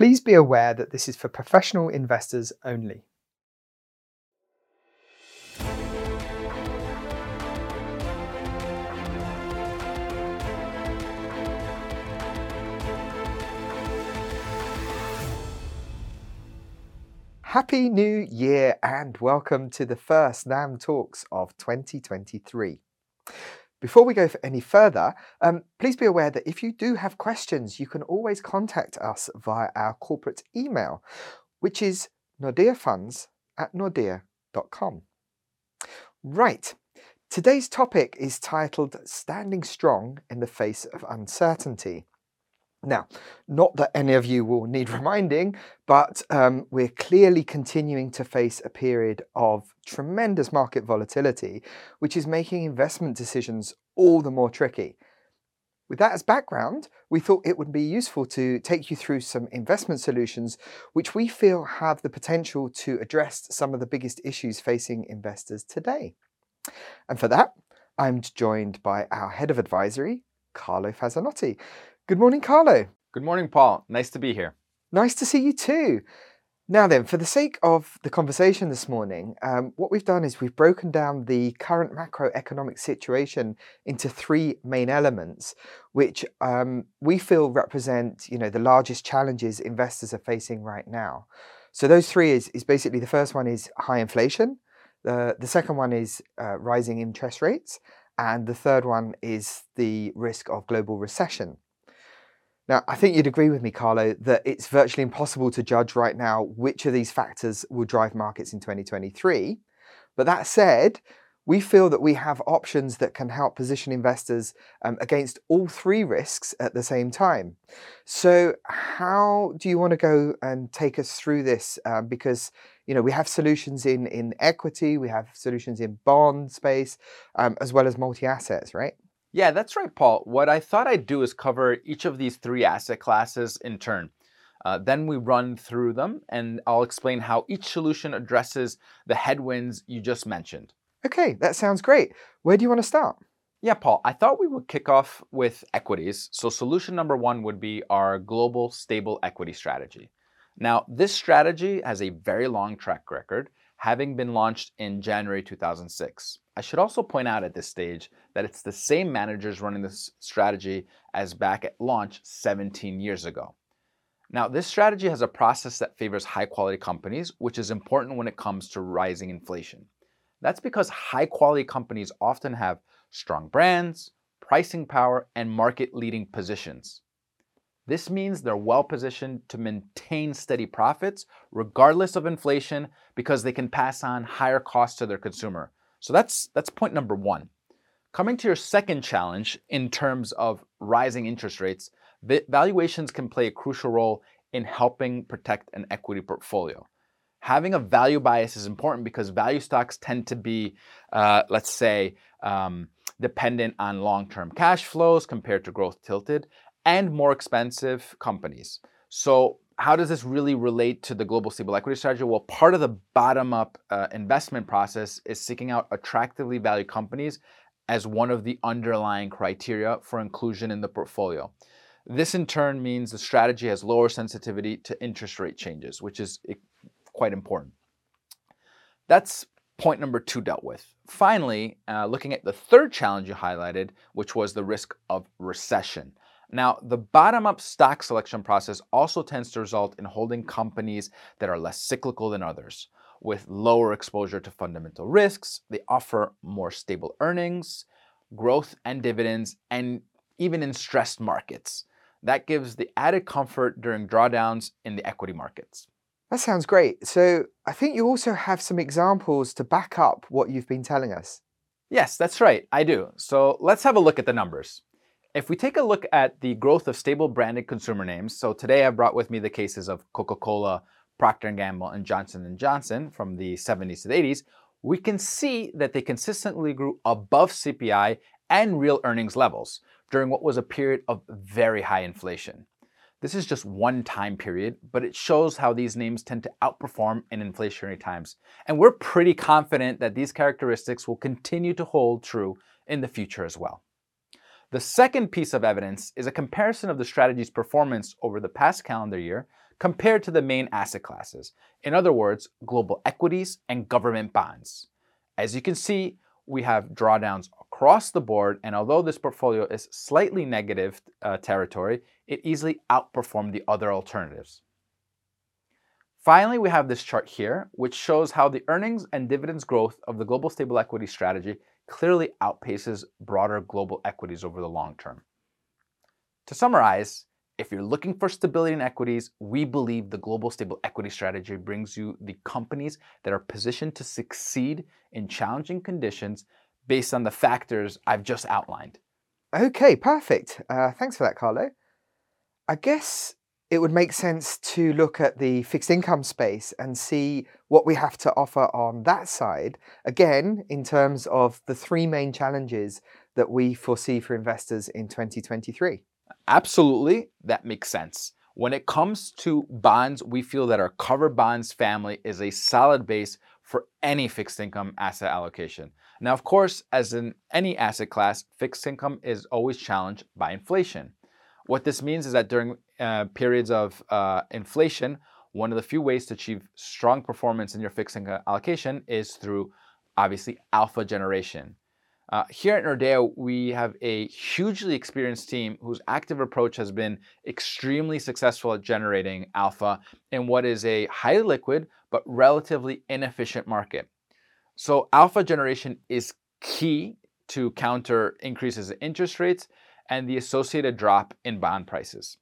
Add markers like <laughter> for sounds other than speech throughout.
Please be aware that this is for professional investors only. Happy New Year and welcome to the first NAM Talks of 2023. Before we go any further, um, please be aware that if you do have questions, you can always contact us via our corporate email, which is nordeafunds at nordea.com. Right, today's topic is titled Standing Strong in the Face of Uncertainty. Now, not that any of you will need <laughs> reminding, but um, we're clearly continuing to face a period of tremendous market volatility, which is making investment decisions all the more tricky. With that as background, we thought it would be useful to take you through some investment solutions which we feel have the potential to address some of the biggest issues facing investors today. And for that, I'm joined by our head of advisory, Carlo Fazzanotti. Good morning, Carlo. Good morning, Paul. Nice to be here. Nice to see you too. Now, then, for the sake of the conversation this morning, um, what we've done is we've broken down the current macroeconomic situation into three main elements, which um, we feel represent, you know, the largest challenges investors are facing right now. So those three is, is basically the first one is high inflation, the the second one is uh, rising interest rates, and the third one is the risk of global recession. Now, I think you'd agree with me, Carlo, that it's virtually impossible to judge right now which of these factors will drive markets in 2023. But that said, we feel that we have options that can help position investors um, against all three risks at the same time. So, how do you want to go and take us through this? Um, because you know we have solutions in in equity, we have solutions in bond space, um, as well as multi assets, right? Yeah, that's right, Paul. What I thought I'd do is cover each of these three asset classes in turn. Uh, then we run through them, and I'll explain how each solution addresses the headwinds you just mentioned. Okay, that sounds great. Where do you want to start? Yeah, Paul, I thought we would kick off with equities. So, solution number one would be our global stable equity strategy. Now, this strategy has a very long track record, having been launched in January 2006. I should also point out at this stage that it's the same managers running this strategy as back at launch 17 years ago. Now, this strategy has a process that favors high quality companies, which is important when it comes to rising inflation. That's because high quality companies often have strong brands, pricing power, and market leading positions. This means they're well positioned to maintain steady profits regardless of inflation because they can pass on higher costs to their consumer. So that's that's point number 1. Coming to your second challenge in terms of rising interest rates, valuations can play a crucial role in helping protect an equity portfolio. Having a value bias is important because value stocks tend to be, uh, let's say, um, dependent on long term cash flows compared to growth tilted, and more expensive companies. So, how does this really relate to the global stable equity strategy? Well, part of the bottom up uh, investment process is seeking out attractively valued companies as one of the underlying criteria for inclusion in the portfolio. This in turn means the strategy has lower sensitivity to interest rate changes, which is eh, quite important. That's point number two dealt with. Finally, uh, looking at the third challenge you highlighted, which was the risk of recession. Now, the bottom up stock selection process also tends to result in holding companies that are less cyclical than others. With lower exposure to fundamental risks, they offer more stable earnings, growth, and dividends, and even in stressed markets. That gives the added comfort during drawdowns in the equity markets. That sounds great. So, I think you also have some examples to back up what you've been telling us. Yes, that's right. I do. So, let's have a look at the numbers. If we take a look at the growth of stable branded consumer names, so today I brought with me the cases of Coca-Cola, Procter & Gamble, and Johnson & Johnson from the 70s to the 80s, we can see that they consistently grew above CPI and real earnings levels during what was a period of very high inflation. This is just one time period, but it shows how these names tend to outperform in inflationary times. And we're pretty confident that these characteristics will continue to hold true in the future as well. The second piece of evidence is a comparison of the strategy's performance over the past calendar year compared to the main asset classes. In other words, global equities and government bonds. As you can see, we have drawdowns across the board, and although this portfolio is slightly negative uh, territory, it easily outperformed the other alternatives. Finally, we have this chart here, which shows how the earnings and dividends growth of the global stable equity strategy clearly outpaces broader global equities over the long term. To summarize, if you're looking for stability in equities, we believe the global stable equity strategy brings you the companies that are positioned to succeed in challenging conditions based on the factors I've just outlined. Okay, perfect. Uh, thanks for that, Carlo. I guess it would make sense to look at the fixed income space and see what we have to offer on that side. Again, in terms of the three main challenges that we foresee for investors in 2023. Absolutely, that makes sense. When it comes to bonds, we feel that our covered bonds family is a solid base for any fixed income asset allocation. Now, of course, as in any asset class, fixed income is always challenged by inflation. What this means is that during uh, periods of uh, inflation, one of the few ways to achieve strong performance in your fixed income allocation is through obviously alpha generation. Uh, here at Nordea, we have a hugely experienced team whose active approach has been extremely successful at generating alpha in what is a highly liquid but relatively inefficient market. So, alpha generation is key to counter increases in interest rates and the associated drop in bond prices.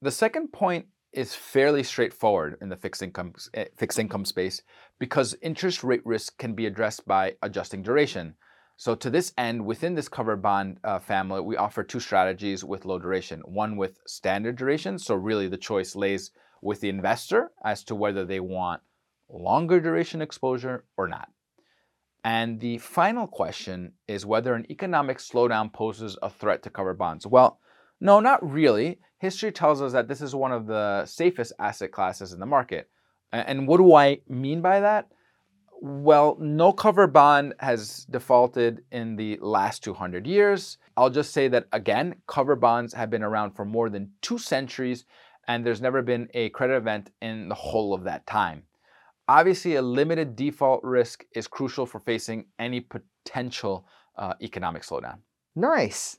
The second point is fairly straightforward in the fixed income eh, fixed income space because interest rate risk can be addressed by adjusting duration. So to this end, within this covered bond uh, family, we offer two strategies with low duration. One with standard duration, so really the choice lays with the investor as to whether they want longer duration exposure or not. And the final question is whether an economic slowdown poses a threat to covered bonds. Well, no, not really. History tells us that this is one of the safest asset classes in the market. And what do I mean by that? Well, no cover bond has defaulted in the last 200 years. I'll just say that again, cover bonds have been around for more than two centuries, and there's never been a credit event in the whole of that time. Obviously, a limited default risk is crucial for facing any potential uh, economic slowdown. Nice.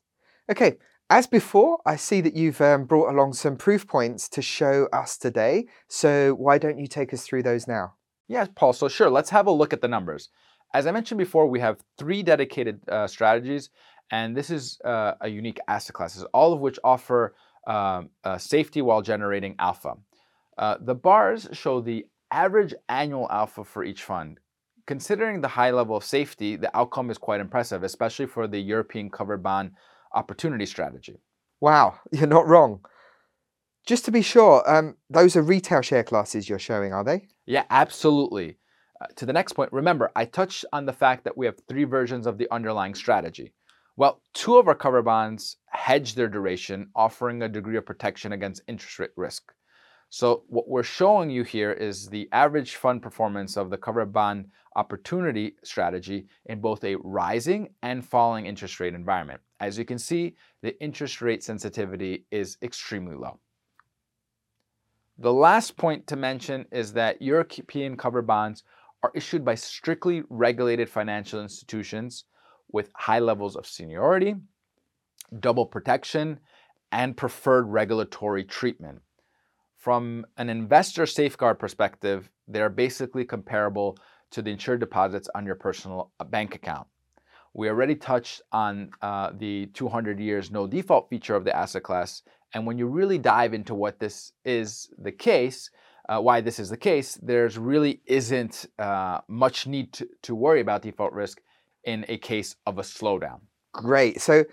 Okay, as before, I see that you've um, brought along some proof points to show us today. So why don't you take us through those now? Yes, Paul. So sure, let's have a look at the numbers. As I mentioned before, we have three dedicated uh, strategies, and this is uh, a unique asset classes, all of which offer um, uh, safety while generating alpha. Uh, the bars show the average annual alpha for each fund. Considering the high level of safety, the outcome is quite impressive, especially for the European covered bond opportunity strategy. Wow, <laughs> you're not wrong. Just to be sure, um, those are retail share classes you're showing, are they? Yeah, absolutely. Uh, to the next point, remember, I touched on the fact that we have three versions of the underlying strategy. Well, two of our cover bonds hedge their duration, offering a degree of protection against interest rate risk. So what we're showing you here is the average fund performance of the cover bond opportunity strategy in both a rising and falling interest rate environment. As you can see, the interest rate sensitivity is extremely low. The last point to mention is that European covered bonds are issued by strictly regulated financial institutions with high levels of seniority, double protection, and preferred regulatory treatment. From an investor safeguard perspective, they're basically comparable to the insured deposits on your personal bank account. We already touched on uh, the 200 years no default feature of the asset class. And when you really dive into what this is the case, uh, why this is the case, there's really isn't uh, much need to, to worry about default risk in a case of a slowdown. Great. So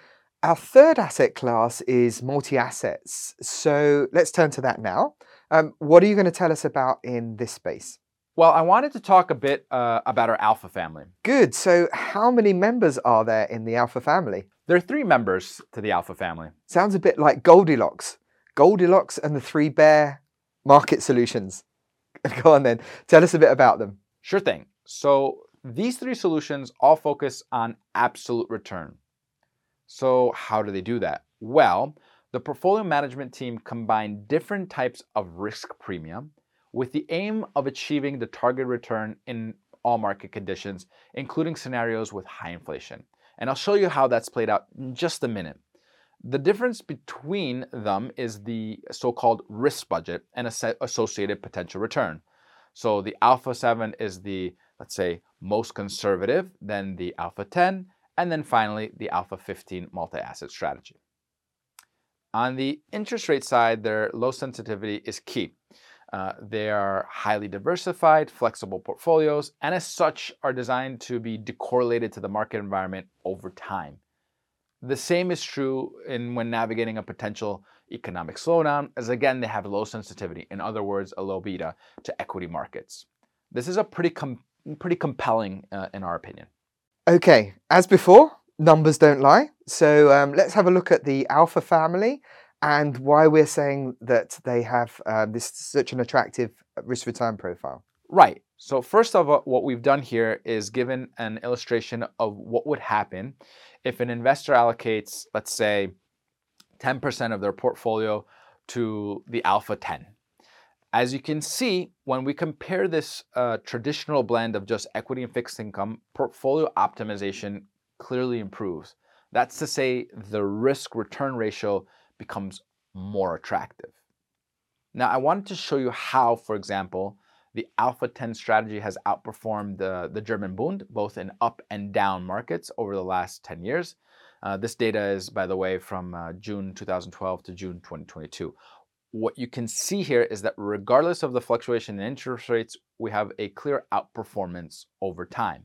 our third asset class is multi-assets. So let's turn to that now. Um, what are you going to tell us about in this space? Well, I wanted to talk a bit uh, about our alpha family. Good. So how many members are there in the alpha family? There are three members to the alpha family. Sounds a bit like Goldilocks. Goldilocks and the three bear market solutions. <laughs> Go on then. Tell us a bit about them. Sure thing. So these three solutions all focus on absolute return. So, how do they do that? Well, the portfolio management team combined different types of risk premium with the aim of achieving the target return in all market conditions, including scenarios with high inflation. And I'll show you how that's played out in just a minute. The difference between them is the so called risk budget and associated potential return. So the Alpha 7 is the, let's say, most conservative, then the Alpha 10, and then finally the Alpha 15 multi asset strategy. On the interest rate side, their low sensitivity is key. Uh, they are highly diversified, flexible portfolios, and as such are designed to be decorrelated to the market environment over time. The same is true in when navigating a potential economic slowdown, as again, they have low sensitivity, in other words, a low beta to equity markets. This is a pretty, com- pretty compelling, uh, in our opinion. Okay, as before, numbers don't lie. So um, let's have a look at the alpha family and why we're saying that they have uh, this such an attractive risk return profile. Right. So first of all, what we've done here is given an illustration of what would happen if an investor allocates, let's say, 10% of their portfolio to the Alpha 10. As you can see, when we compare this uh, traditional blend of just equity and fixed income, portfolio optimization clearly improves. That's to say, the risk return ratio becomes more attractive. Now, I wanted to show you how, for example, the Alpha 10 strategy has outperformed the, the German Bund, both in up and down markets over the last 10 years. Uh, this data is, by the way, from uh, June 2012 to June 2022. What you can see here is that regardless of the fluctuation in interest rates, we have a clear outperformance over time.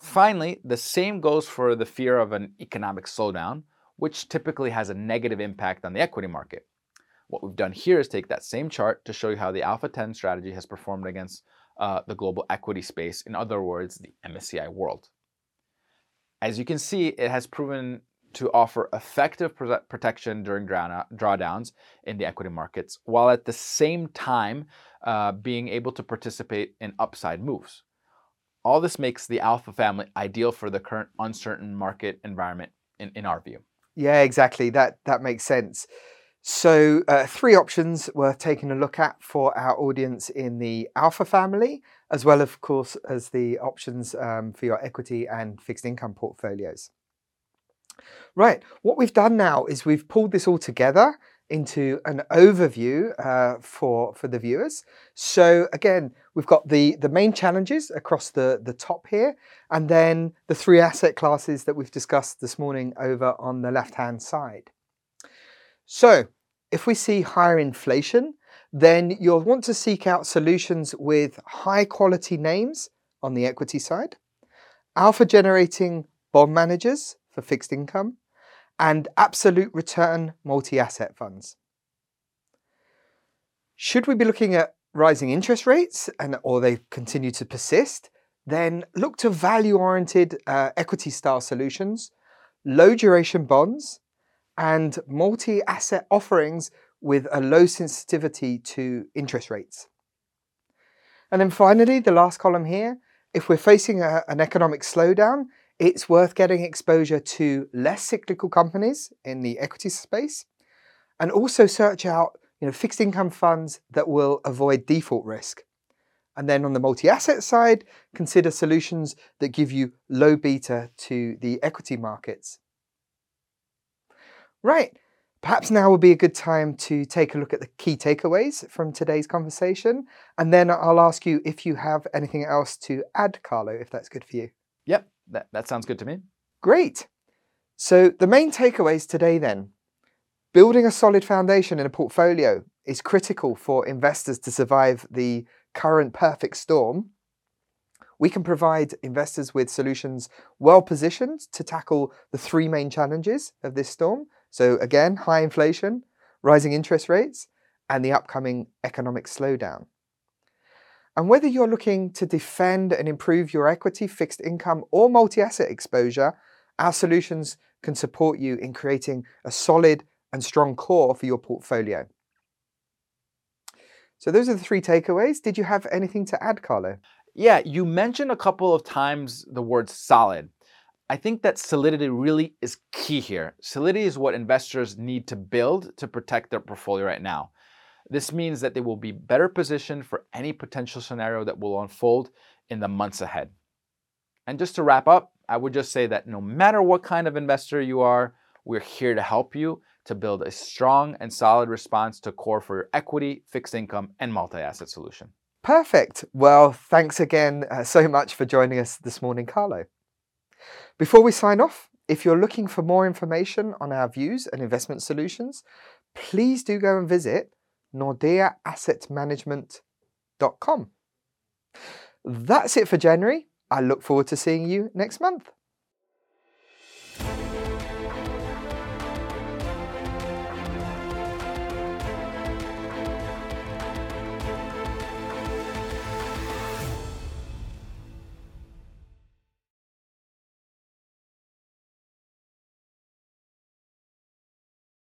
Finally, the same goes for the fear of an economic slowdown, which typically has a negative impact on the equity market. What we've done here is take that same chart to show you how the Alpha 10 strategy has performed against uh, the global equity space, in other words, the MSCI world. As you can see, it has proven to offer effective protection during drawdowns in the equity markets, while at the same time uh, being able to participate in upside moves. All this makes the Alpha family ideal for the current uncertain market environment, in, in our view. Yeah, exactly. That that makes sense. So, uh, three options worth taking a look at for our audience in the Alpha family, as well, of course, as the options um, for your equity and fixed income portfolios. Right, what we've done now is we've pulled this all together into an overview uh, for, for the viewers. So again, we've got the, the main challenges across the, the top here, and then the three asset classes that we've discussed this morning over on the left-hand side. So if we see higher inflation, then you'll want to seek out solutions with high quality names on the equity side, alpha generating bond managers for fixed income, and absolute return multi asset funds. Should we be looking at rising interest rates and or they continue to persist, then look to value oriented uh, equity style solutions, low duration bonds, and multi asset offerings with a low sensitivity to interest rates. And then finally, the last column here if we're facing a, an economic slowdown, it's worth getting exposure to less cyclical companies in the equity space and also search out you know, fixed income funds that will avoid default risk. And then on the multi asset side, consider solutions that give you low beta to the equity markets. Right, perhaps now would be a good time to take a look at the key takeaways from today's conversation. And then I'll ask you if you have anything else to add, Carlo, if that's good for you. Yep, that, that sounds good to me. Great. So, the main takeaways today then building a solid foundation in a portfolio is critical for investors to survive the current perfect storm. We can provide investors with solutions well positioned to tackle the three main challenges of this storm so, again, high inflation, rising interest rates, and the upcoming economic slowdown. And whether you're looking to defend and improve your equity, fixed income, or multi asset exposure, our solutions can support you in creating a solid and strong core for your portfolio. So, those are the three takeaways. Did you have anything to add, Carlo? Yeah, you mentioned a couple of times the word solid. I think that solidity really is key here. Solidity is what investors need to build to protect their portfolio right now. This means that they will be better positioned for any potential scenario that will unfold in the months ahead. And just to wrap up, I would just say that no matter what kind of investor you are, we're here to help you to build a strong and solid response to core for your equity, fixed income, and multi asset solution. Perfect. Well, thanks again uh, so much for joining us this morning, Carlo. Before we sign off, if you're looking for more information on our views and investment solutions, please do go and visit nordeaassetmanagement.com. That's it for January. I look forward to seeing you next month.